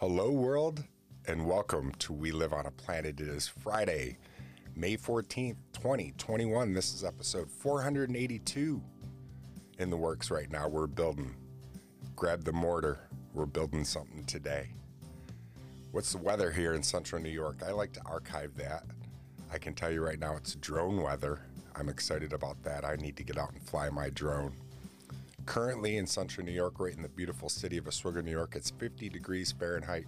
Hello, world, and welcome to We Live on a Planet. It is Friday, May 14th, 2021. This is episode 482 in the works right now. We're building. Grab the mortar. We're building something today. What's the weather here in central New York? I like to archive that. I can tell you right now it's drone weather. I'm excited about that. I need to get out and fly my drone. Currently in central New York, right in the beautiful city of Oswego, New York, it's 50 degrees Fahrenheit.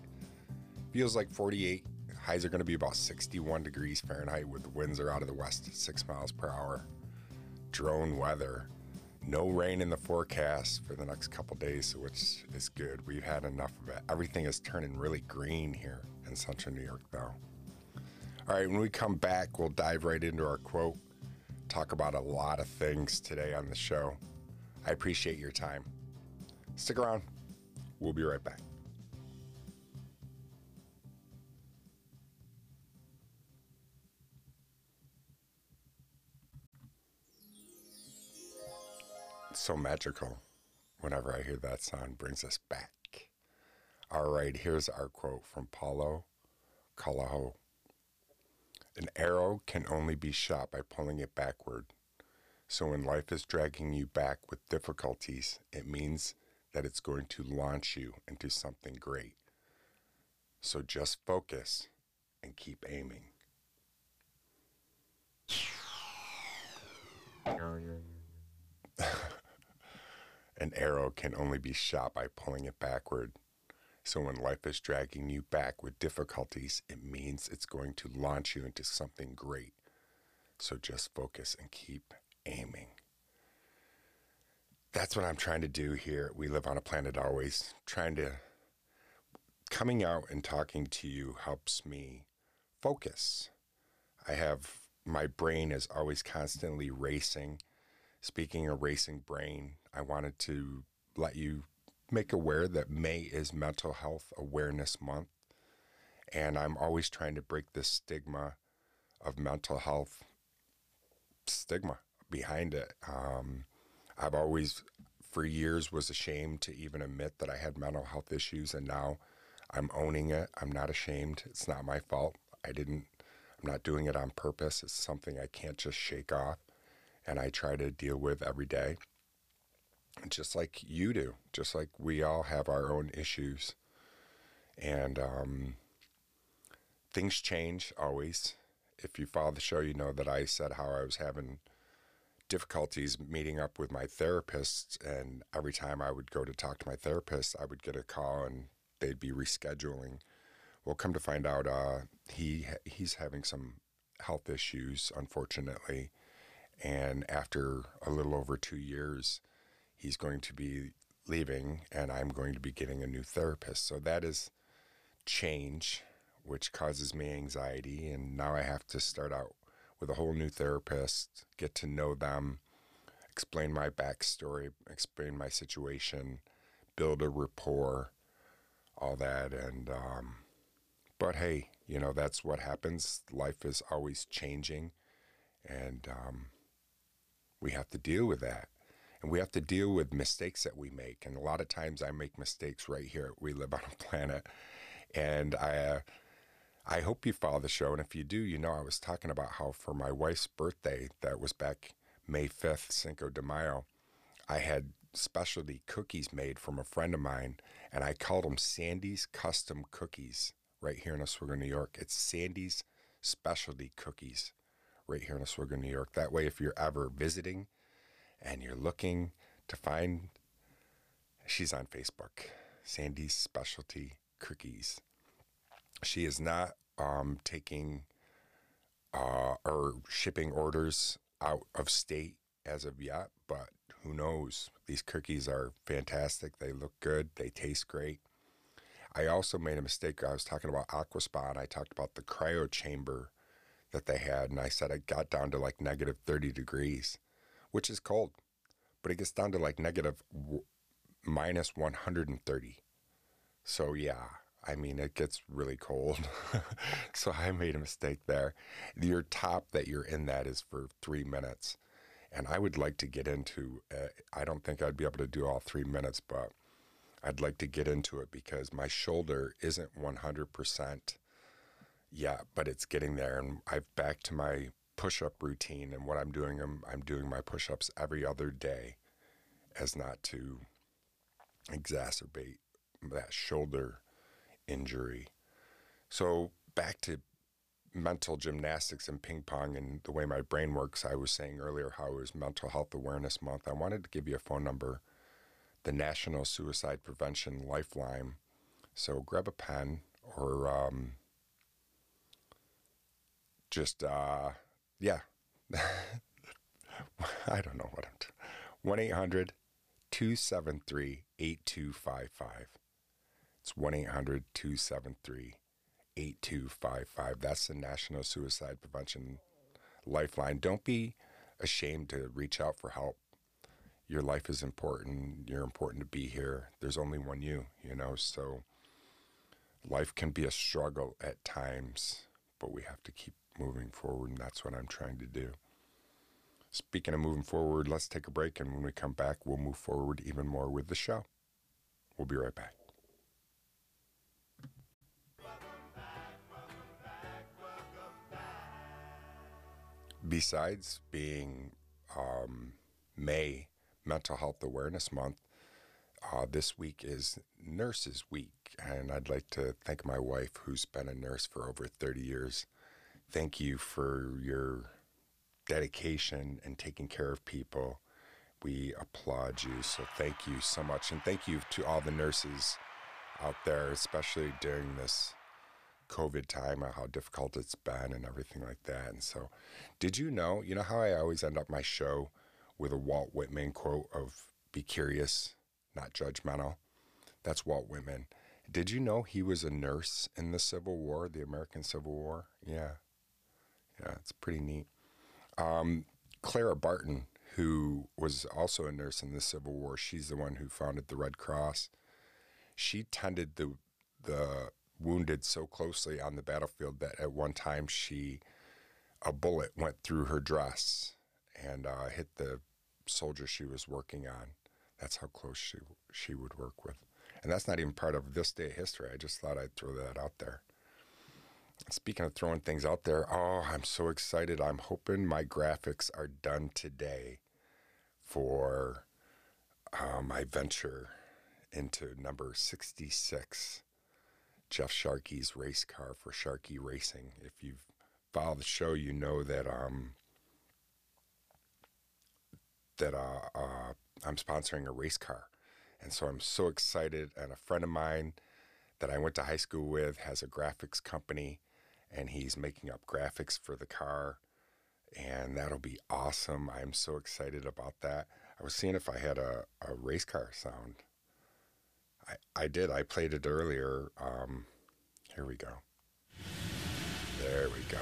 Feels like 48. Highs are going to be about 61 degrees Fahrenheit with the winds are out of the west at 6 miles per hour. Drone weather. No rain in the forecast for the next couple days, which is good. We've had enough of it. Everything is turning really green here in central New York, though. All right, when we come back, we'll dive right into our quote, talk about a lot of things today on the show. I appreciate your time. Stick around. We'll be right back. It's so magical whenever I hear that sound brings us back. All right, here's our quote from Paulo Coelho. An arrow can only be shot by pulling it backward. So when life is dragging you back with difficulties, it means that it's going to launch you into something great. So just focus and keep aiming. An arrow can only be shot by pulling it backward. So when life is dragging you back with difficulties, it means it's going to launch you into something great. So just focus and keep aiming. That's what I'm trying to do here. We live on a planet always. Trying to, coming out and talking to you helps me focus. I have, my brain is always constantly racing. Speaking of racing brain, I wanted to let you make aware that May is Mental Health Awareness Month. And I'm always trying to break the stigma of mental health stigma behind it. Um, I've always, for years, was ashamed to even admit that I had mental health issues, and now I'm owning it. I'm not ashamed. It's not my fault. I didn't. I'm not doing it on purpose. It's something I can't just shake off, and I try to deal with every day. Just like you do, just like we all have our own issues, and um, things change always. If you follow the show, you know that I said how I was having difficulties meeting up with my therapist. And every time I would go to talk to my therapist, I would get a call and they'd be rescheduling. Well, come to find out, uh, he he's having some health issues, unfortunately. And after a little over two years, he's going to be leaving, and I'm going to be getting a new therapist. So that is change, which causes me anxiety. And now I have to start out with a whole new therapist, get to know them, explain my backstory, explain my situation, build a rapport, all that. And, um, but hey, you know, that's what happens. Life is always changing, and um, we have to deal with that. And we have to deal with mistakes that we make. And a lot of times I make mistakes right here. We live on a planet. And I, uh, I hope you follow the show. And if you do, you know I was talking about how for my wife's birthday, that was back May 5th, Cinco de Mayo, I had specialty cookies made from a friend of mine, and I called them Sandy's Custom Cookies right here in Oswego, New York. It's Sandy's Specialty Cookies right here in Oswego, New York. That way, if you're ever visiting and you're looking to find, she's on Facebook, Sandy's Specialty Cookies. She is not um, taking uh, or shipping orders out of state as of yet, but who knows? These cookies are fantastic. They look good. They taste great. I also made a mistake. I was talking about Aquaspa and I talked about the cryo chamber that they had, and I said it got down to like negative 30 degrees, which is cold, but it gets down to like negative w- minus 130. So, yeah, I mean, it gets really cold. so I made a mistake there. Your top that you're in that is for three minutes. And I would like to get into, uh, I don't think I'd be able to do all three minutes, but I'd like to get into it because my shoulder isn't 100% yet, but it's getting there. And I've back to my push up routine. And what I'm doing, I'm, I'm doing my push ups every other day as not to exacerbate that shoulder injury. So back to mental gymnastics and ping pong and the way my brain works. I was saying earlier how it was Mental Health Awareness Month. I wanted to give you a phone number, the National Suicide Prevention Lifeline. So grab a pen or um, just, uh, yeah. I don't know what I'm. T- 1 800 273 8255. It's 1 800 273 8255. That's the National Suicide Prevention Lifeline. Don't be ashamed to reach out for help. Your life is important. You're important to be here. There's only one you, you know, so life can be a struggle at times, but we have to keep moving forward, and that's what I'm trying to do. Speaking of moving forward, let's take a break, and when we come back, we'll move forward even more with the show. We'll be right back. Besides being um, May Mental Health Awareness Month, uh, this week is Nurses Week, and I'd like to thank my wife, who's been a nurse for over 30 years. Thank you for your dedication and taking care of people. We applaud you. So thank you so much. And thank you to all the nurses out there, especially during this COVID time, how difficult it's been and everything like that. And so, did you know, you know how I always end up my show with a Walt Whitman quote of be curious, not judgmental? That's Walt Whitman. Did you know he was a nurse in the Civil War, the American Civil War? Yeah. Yeah, it's pretty neat. Um, Clara Barton, who was also a nurse in the Civil War, she's the one who founded the Red Cross. She tended the the wounded so closely on the battlefield that at one time she a bullet went through her dress and uh, hit the soldier she was working on. That's how close she she would work with, and that's not even part of this day of history. I just thought I'd throw that out there. Speaking of throwing things out there, oh, I'm so excited. I'm hoping my graphics are done today for uh, my venture into number 66, Jeff Sharkey's race car for Sharkey Racing. If you've followed the show, you know that um, that uh, uh, I'm sponsoring a race car. And so I'm so excited. And a friend of mine that I went to high school with has a graphics company and he's making up graphics for the car. And that'll be awesome. I'm so excited about that. I was seeing if I had a, a race car sound. I, I did. I played it earlier. Um, here we go. There we go.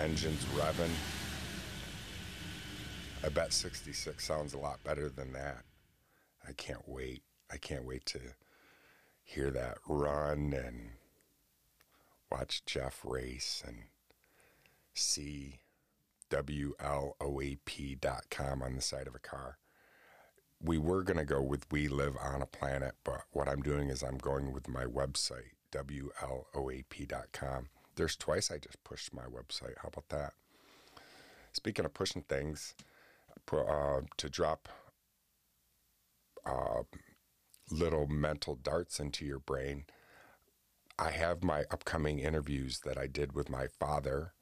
Engines revving. I bet 66 sounds a lot better than that. I can't wait. I can't wait to hear that run and watch Jeff race and see WLOAP.com on the side of a car. We were going to go with We Live on a Planet, but what I'm doing is I'm going with my website, WLOAP.com. There's twice I just pushed my website. How about that? Speaking of pushing things, uh, to drop uh, little mental darts into your brain, I have my upcoming interviews that I did with my father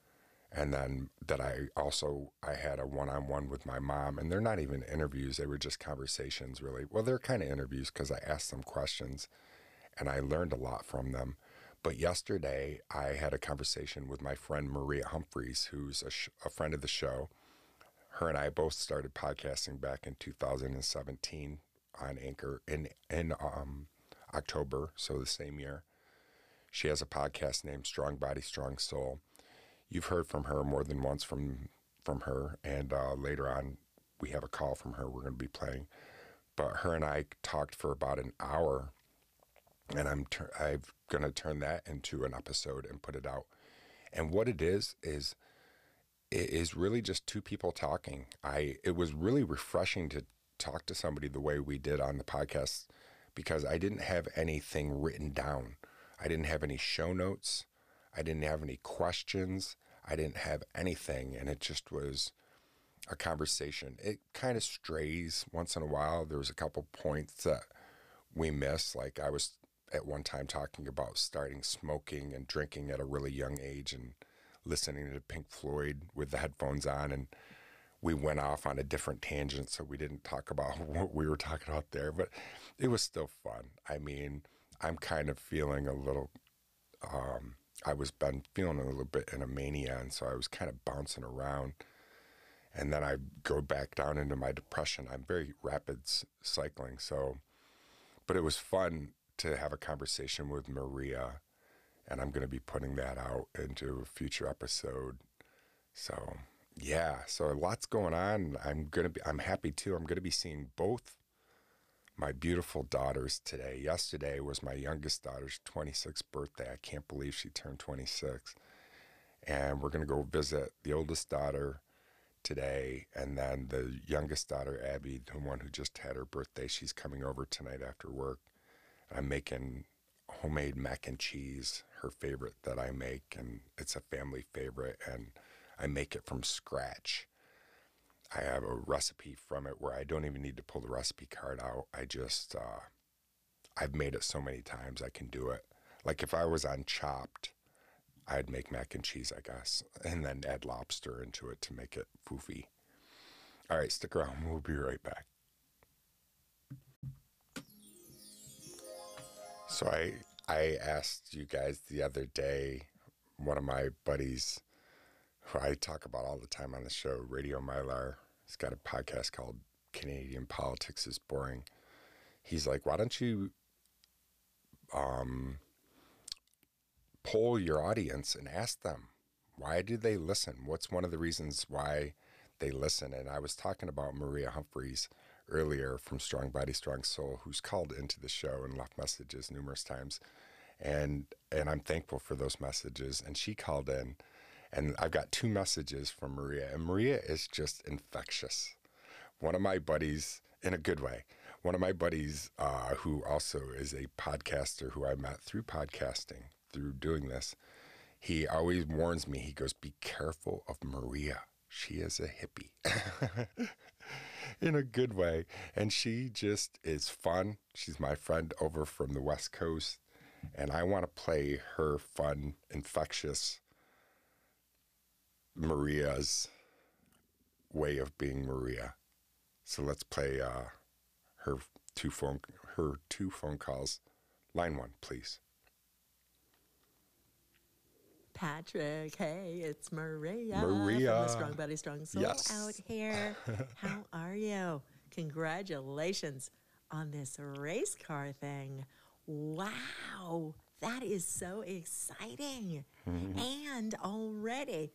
and then that I also I had a one-on-one with my mom and they're not even interviews they were just conversations really. Well they're kind of interviews because I asked them questions and I learned a lot from them. But yesterday I had a conversation with my friend Maria Humphreys who's a, sh- a friend of the show. Her and I both started podcasting back in 2017 on Anchor in in um, October so the same year. She has a podcast named Strong Body, Strong Soul. You've heard from her more than once from from her, and uh, later on we have a call from her. We're going to be playing, but her and I talked for about an hour, and I'm ter- I'm going to turn that into an episode and put it out. And what it is is it is really just two people talking. I it was really refreshing to talk to somebody the way we did on the podcast because I didn't have anything written down. I didn't have any show notes. I didn't have any questions. I didn't have anything. And it just was a conversation. It kind of strays once in a while. There was a couple points that we missed. Like I was at one time talking about starting smoking and drinking at a really young age and listening to Pink Floyd with the headphones on. And we went off on a different tangent. So we didn't talk about what we were talking about there, but it was still fun. I mean, I'm kind of feeling a little, um, I was been feeling a little bit in a mania. And so I was kind of bouncing around and then I go back down into my depression. I'm very rapid cycling, so but it was fun to have a conversation with Maria, and I'm going to be putting that out into a future episode. So yeah, so lots going on. I'm gonna be. I'm happy too. I'm going to be seeing both my beautiful daughters today. Yesterday was my youngest daughter's 26th birthday. I can't believe she turned 26. And we're going to go visit the oldest daughter today. And then the youngest daughter, Abby, the one who just had her birthday, she's coming over tonight after work. I'm making homemade mac and cheese, her favorite that I make. And it's a family favorite. And I make it from scratch. I have a recipe from it where I don't even need to pull the recipe card out. I just, uh, I've made it so many times I can do it. Like if I was on Chopped, I'd make mac and cheese, I guess, and then add lobster into it to make it foofy. All right, stick around. We'll be right back. So I I asked you guys the other day, one of my buddies who I talk about all the time on the show, Radio Mylar, he's got a podcast called Canadian Politics is Boring. He's like, why don't you um, poll your audience and ask them why do they listen? What's one of the reasons why they listen? And I was talking about Maria Humphreys earlier from Strong Body Strong Soul, who's called into the show and left messages numerous times, and and I'm thankful for those messages. And she called in, and I've got two messages from Maria, and Maria is just infectious. One of my buddies, in a good way, one of my buddies uh, who also is a podcaster who I met through podcasting through doing this, he always warns me. He goes, Be careful of Maria. She is a hippie in a good way. And she just is fun. She's my friend over from the West Coast. And I want to play her fun, infectious Maria's way of being Maria. So let's play uh, her two phone her two phone calls. Line one, please. Patrick, hey, it's Maria. Maria. From the Strong Body, Strong Soul Yes. out here. How are you? Congratulations on this race car thing. Wow, that is so exciting. And already,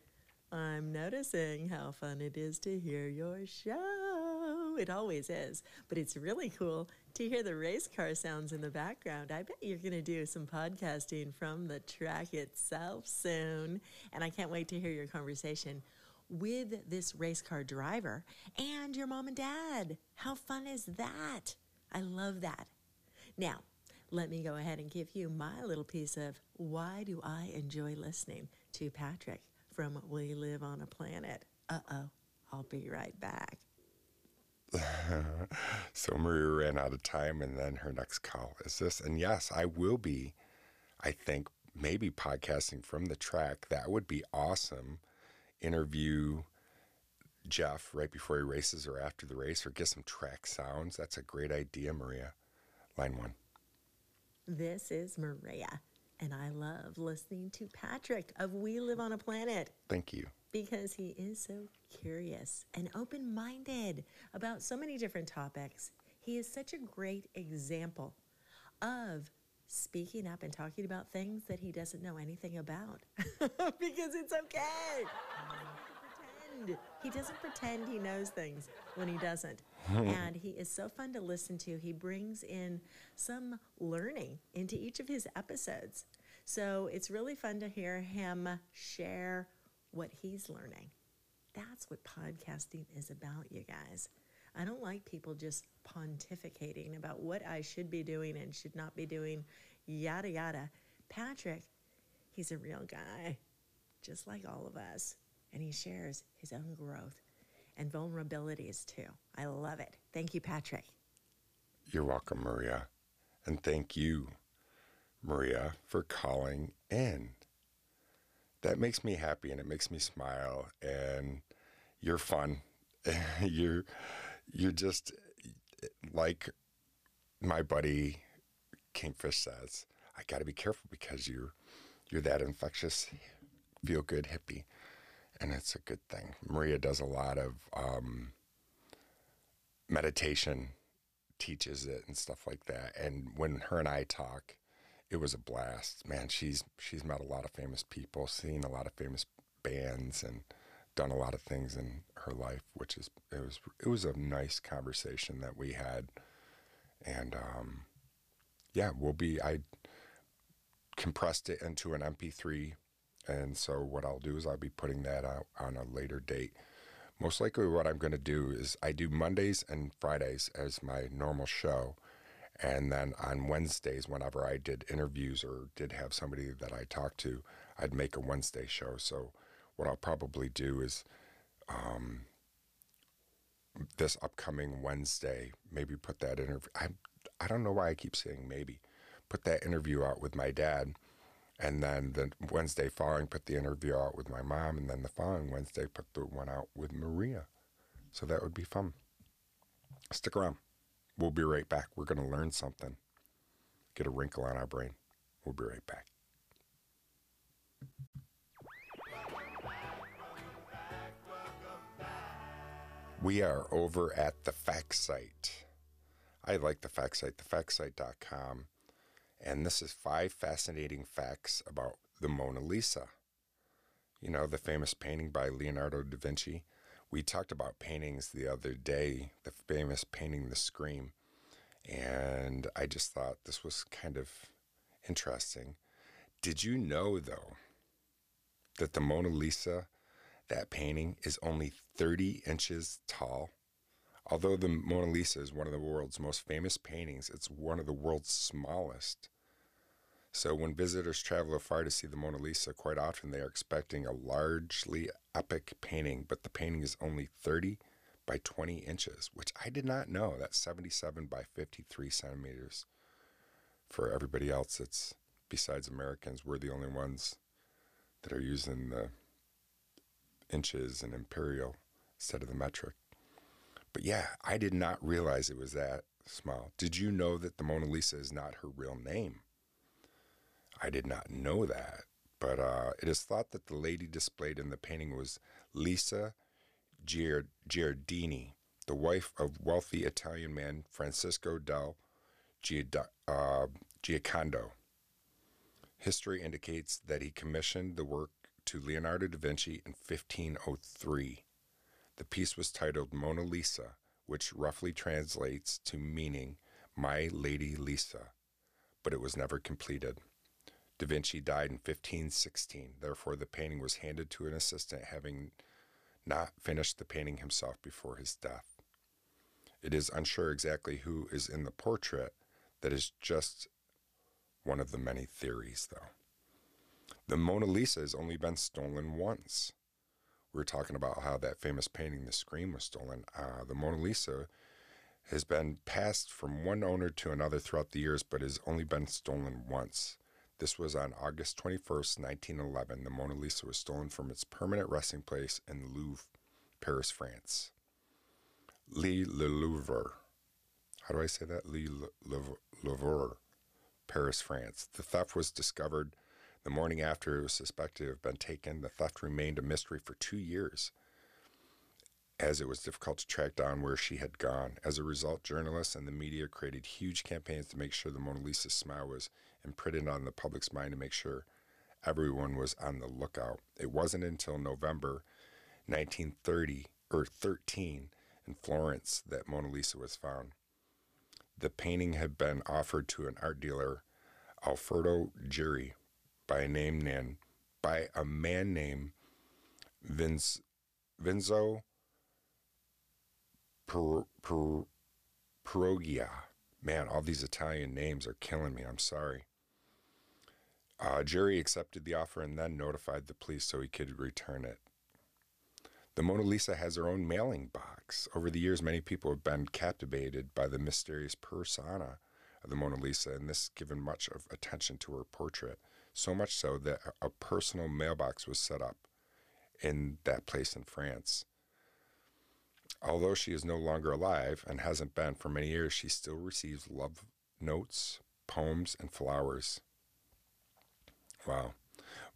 I'm noticing how fun it is to hear your show. It always is, but it's really cool to hear the race car sounds in the background. I bet you're going to do some podcasting from the track itself soon. And I can't wait to hear your conversation with this race car driver and your mom and dad. How fun is that? I love that. Now, let me go ahead and give you my little piece of why do I enjoy listening to Patrick from We Live on a Planet. Uh oh, I'll be right back. so Maria ran out of time, and then her next call is this. And yes, I will be, I think, maybe podcasting from the track. That would be awesome. Interview Jeff right before he races or after the race, or get some track sounds. That's a great idea, Maria. Line one. This is Maria, and I love listening to Patrick of We Live on a Planet Thank you. because he is so curious and open minded about so many different topics. He is such a great example of speaking up and talking about things that he doesn't know anything about because it's okay. He doesn't pretend he knows things when he doesn't. and he is so fun to listen to. He brings in some learning into each of his episodes. So it's really fun to hear him share what he's learning. That's what podcasting is about, you guys. I don't like people just pontificating about what I should be doing and should not be doing, yada, yada. Patrick, he's a real guy, just like all of us, and he shares his own growth and vulnerabilities too. I love it. Thank you, Patrick. You're welcome, Maria. And thank you, Maria, for calling in. That makes me happy and it makes me smile. And you're fun. you're you're just like my buddy Kingfish says. I got to be careful because you're you're that infectious, feel good hippie, and it's a good thing. Maria does a lot of um, meditation, teaches it and stuff like that. And when her and I talk, it was a blast. Man, she's she's met a lot of famous people, seen a lot of famous bands, and done a lot of things in her life, which is it was it was a nice conversation that we had, and um, yeah, we'll be I compressed it into an MP3, and so what I'll do is I'll be putting that out on a later date. Most likely, what I'm going to do is I do Mondays and Fridays as my normal show. And then on Wednesdays, whenever I did interviews or did have somebody that I talked to, I'd make a Wednesday show. So what I'll probably do is um, this upcoming Wednesday, maybe put that interview. I I don't know why I keep saying maybe. Put that interview out with my dad, and then the Wednesday following, put the interview out with my mom, and then the following Wednesday, put the one out with Maria. So that would be fun. Stick around. We'll be right back. We're going to learn something, get a wrinkle on our brain. We'll be right back. We are over at the fact site. I like the fact site, thefactsite.com. And this is five fascinating facts about the Mona Lisa. You know, the famous painting by Leonardo da Vinci. We talked about paintings the other day, the famous painting The Scream. And I just thought this was kind of interesting. Did you know, though, that the Mona Lisa that painting is only 30 inches tall. Although the Mona Lisa is one of the world's most famous paintings, it's one of the world's smallest. So when visitors travel afar to see the Mona Lisa, quite often they are expecting a largely epic painting, but the painting is only 30 by 20 inches, which I did not know. That's 77 by 53 centimeters. For everybody else, it's besides Americans, we're the only ones that are using the inches and imperial instead of the metric. But yeah, I did not realize it was that small. Did you know that the Mona Lisa is not her real name? I did not know that. But uh, it is thought that the lady displayed in the painting was Lisa Giardini, the wife of wealthy Italian man Francisco del uh, Giocondo. History indicates that he commissioned the work to Leonardo da Vinci in 1503. The piece was titled Mona Lisa, which roughly translates to meaning My Lady Lisa, but it was never completed. Da Vinci died in 1516, therefore, the painting was handed to an assistant, having not finished the painting himself before his death. It is unsure exactly who is in the portrait, that is just one of the many theories, though. The Mona Lisa has only been stolen once. We are talking about how that famous painting, The Scream, was stolen. Uh, the Mona Lisa has been passed from one owner to another throughout the years, but has only been stolen once. This was on August 21st, 1911. The Mona Lisa was stolen from its permanent resting place in the Louvre, Paris, France. Le, Louvre. How do I say that? Le Louvre, Paris, France. The theft was discovered the morning after it was suspected to have been taken, the theft remained a mystery for two years, as it was difficult to track down where she had gone. As a result, journalists and the media created huge campaigns to make sure the Mona Lisa's smile was imprinted on the public's mind to make sure everyone was on the lookout. It wasn't until November 1930 or 13 in Florence that Mona Lisa was found. The painting had been offered to an art dealer, Alfredo Geri, by a name named by a man named Vince, Vinzo per, per, Perugia. Man, all these Italian names are killing me. I'm sorry. Uh, Jerry accepted the offer and then notified the police so he could return it. The Mona Lisa has her own mailing box. Over the years, many people have been captivated by the mysterious persona of the Mona Lisa, and this given much of attention to her portrait. So much so that a personal mailbox was set up in that place in France. Although she is no longer alive and hasn't been for many years, she still receives love notes, poems, and flowers. Wow.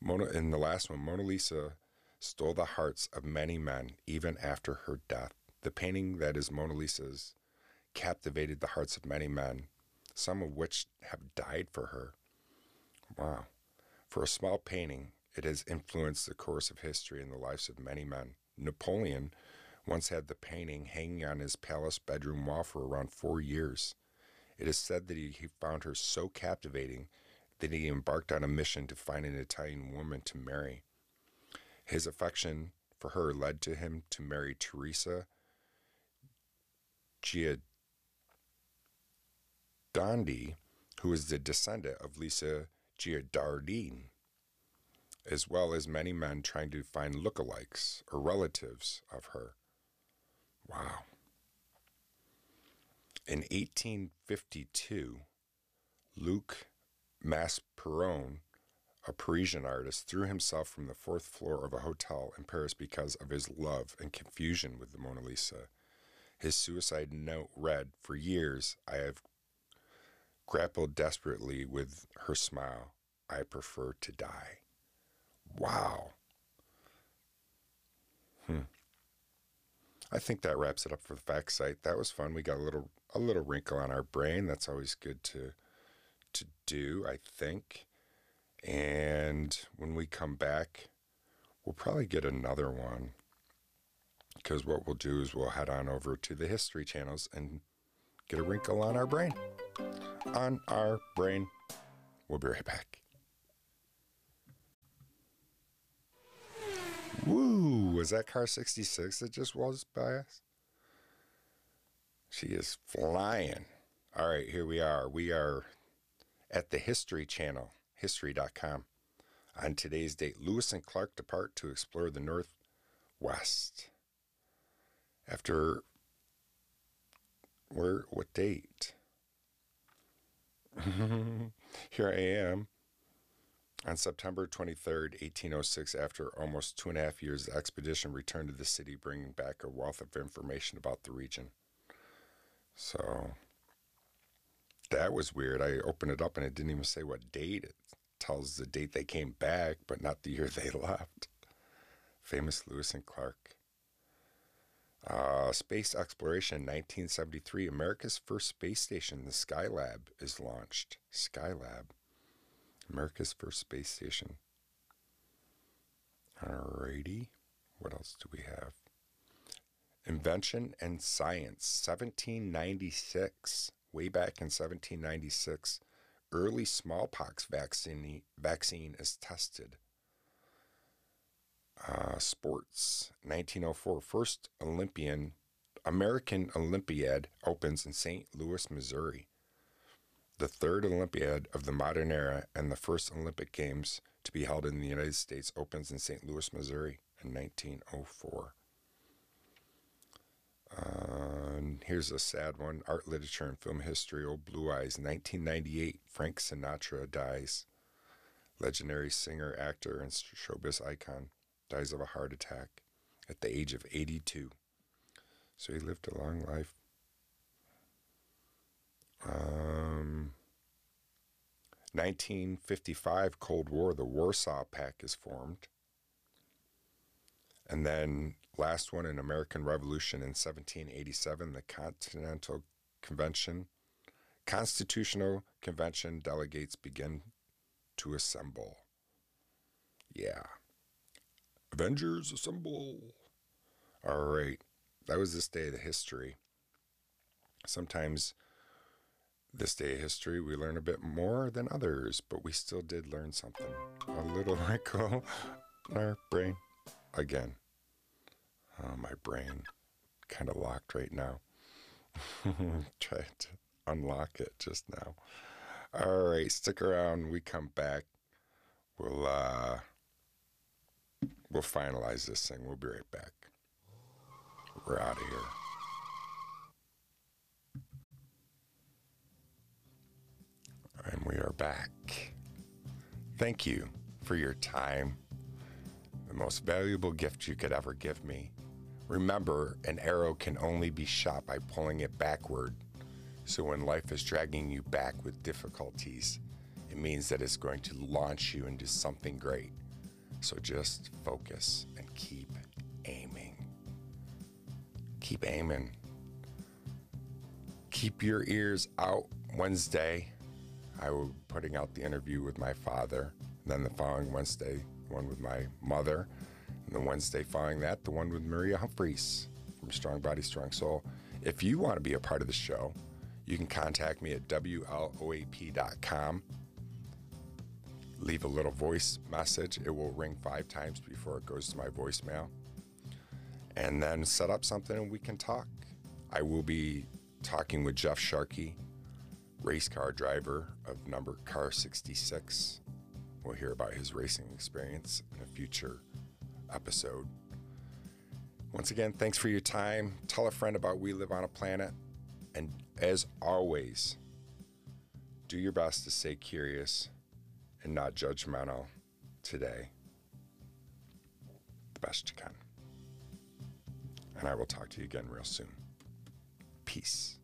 Mona, in the last one, Mona Lisa stole the hearts of many men even after her death. The painting that is Mona Lisa's captivated the hearts of many men, some of which have died for her. Wow. For a small painting, it has influenced the course of history and the lives of many men. Napoleon once had the painting hanging on his palace bedroom wall for around four years. It is said that he, found her so captivating that he embarked on a mission to find an Italian woman to marry. His affection for her led to him to marry Teresa Giordandi, who is the descendant of Lisa Giardardini, as well as many men trying to find lookalikes or relatives of her. Wow. In 1852, Luc Masperon, a Parisian artist, threw himself from the fourth floor of a hotel in Paris because of his love and confusion with the Mona Lisa. His suicide note read For years, I have grappled desperately with her smile. I prefer to die. Wow. Hmm. I think that wraps it up for the fact site. That was fun. We got a little a little wrinkle on our brain. That's always good to to do, I think. And when we come back, we'll probably get another one. Because what we'll do is we'll head on over to the history channels and get a wrinkle on our brain. On our brain. We'll be right back. Was that car 66 that just was by us? She is flying. All right, here we are. We are at the History Channel, history.com. On today's date, Lewis and Clark depart to explore the Northwest. After, where, what date? Here I am on September 23rd, 1806, after almost two and a half years, the expedition returned to the city, bringing back a wealth of information about the region. So that was weird. I opened it up and it didn't even say what date. It tells the date they came back, but not the year they left. Famous Lewis and Clark. Uh, space exploration 1973. America's first space station, the Skylab, is launched. Skylab. America's first space station. Alrighty. What else do we have? Invention and Science, 1796. Way back in 1796, early smallpox vaccine, vaccine is tested. Uh, sports, 1904, first Olympian, American Olympiad opens in St. Louis, Missouri the third Olympiad of the modern era and the first Olympic Games to be held in the United States opens in St. Louis, Missouri in 1904. Uh, here's a sad one art, literature, and film history. Old Blue Eyes, 1998. Frank Sinatra dies. Legendary singer, actor, and showbiz icon dies of a heart attack at the age of 82. So he lived a long life. Um, 1955 Cold War, the Warsaw Pact is formed. And then last one in American Revolution in 1787, the Continental Convention, Constitutional Convention delegates begin to assemble. Yeah. Avengers assemble. All right. That was this day of the history. Sometimes this day of history, we learn a bit more than others, but we still did learn something. A little wrinkle in our brain. Again. Oh, my brain. kind of locked right now. Try to unlock it just now. All right, stick around. We come back. We'll uh we'll finalize this thing. We'll be right back. We're out of here. Are back. Thank you for your time, the most valuable gift you could ever give me. Remember, an arrow can only be shot by pulling it backward. So when life is dragging you back with difficulties, it means that it's going to launch you into something great. So just focus and keep aiming. Keep aiming. Keep your ears out Wednesday. I will be putting out the interview with my father. And Then the following Wednesday, one with my mother. And the Wednesday following that, the one with Maria Humphreys from Strong Body, Strong Soul. If you want to be a part of the show, you can contact me at WLOAP.com. Leave a little voice message. It will ring five times before it goes to my voicemail. And then set up something and we can talk. I will be talking with Jeff Sharkey, race car driver of number car 66. We'll hear about his racing experience in a future episode. Once again, thanks for your time. Tell a friend about We Live on a Planet. And as always, do your best to stay curious and not judgmental today. The best you can. And I will talk to you again real soon. Peace.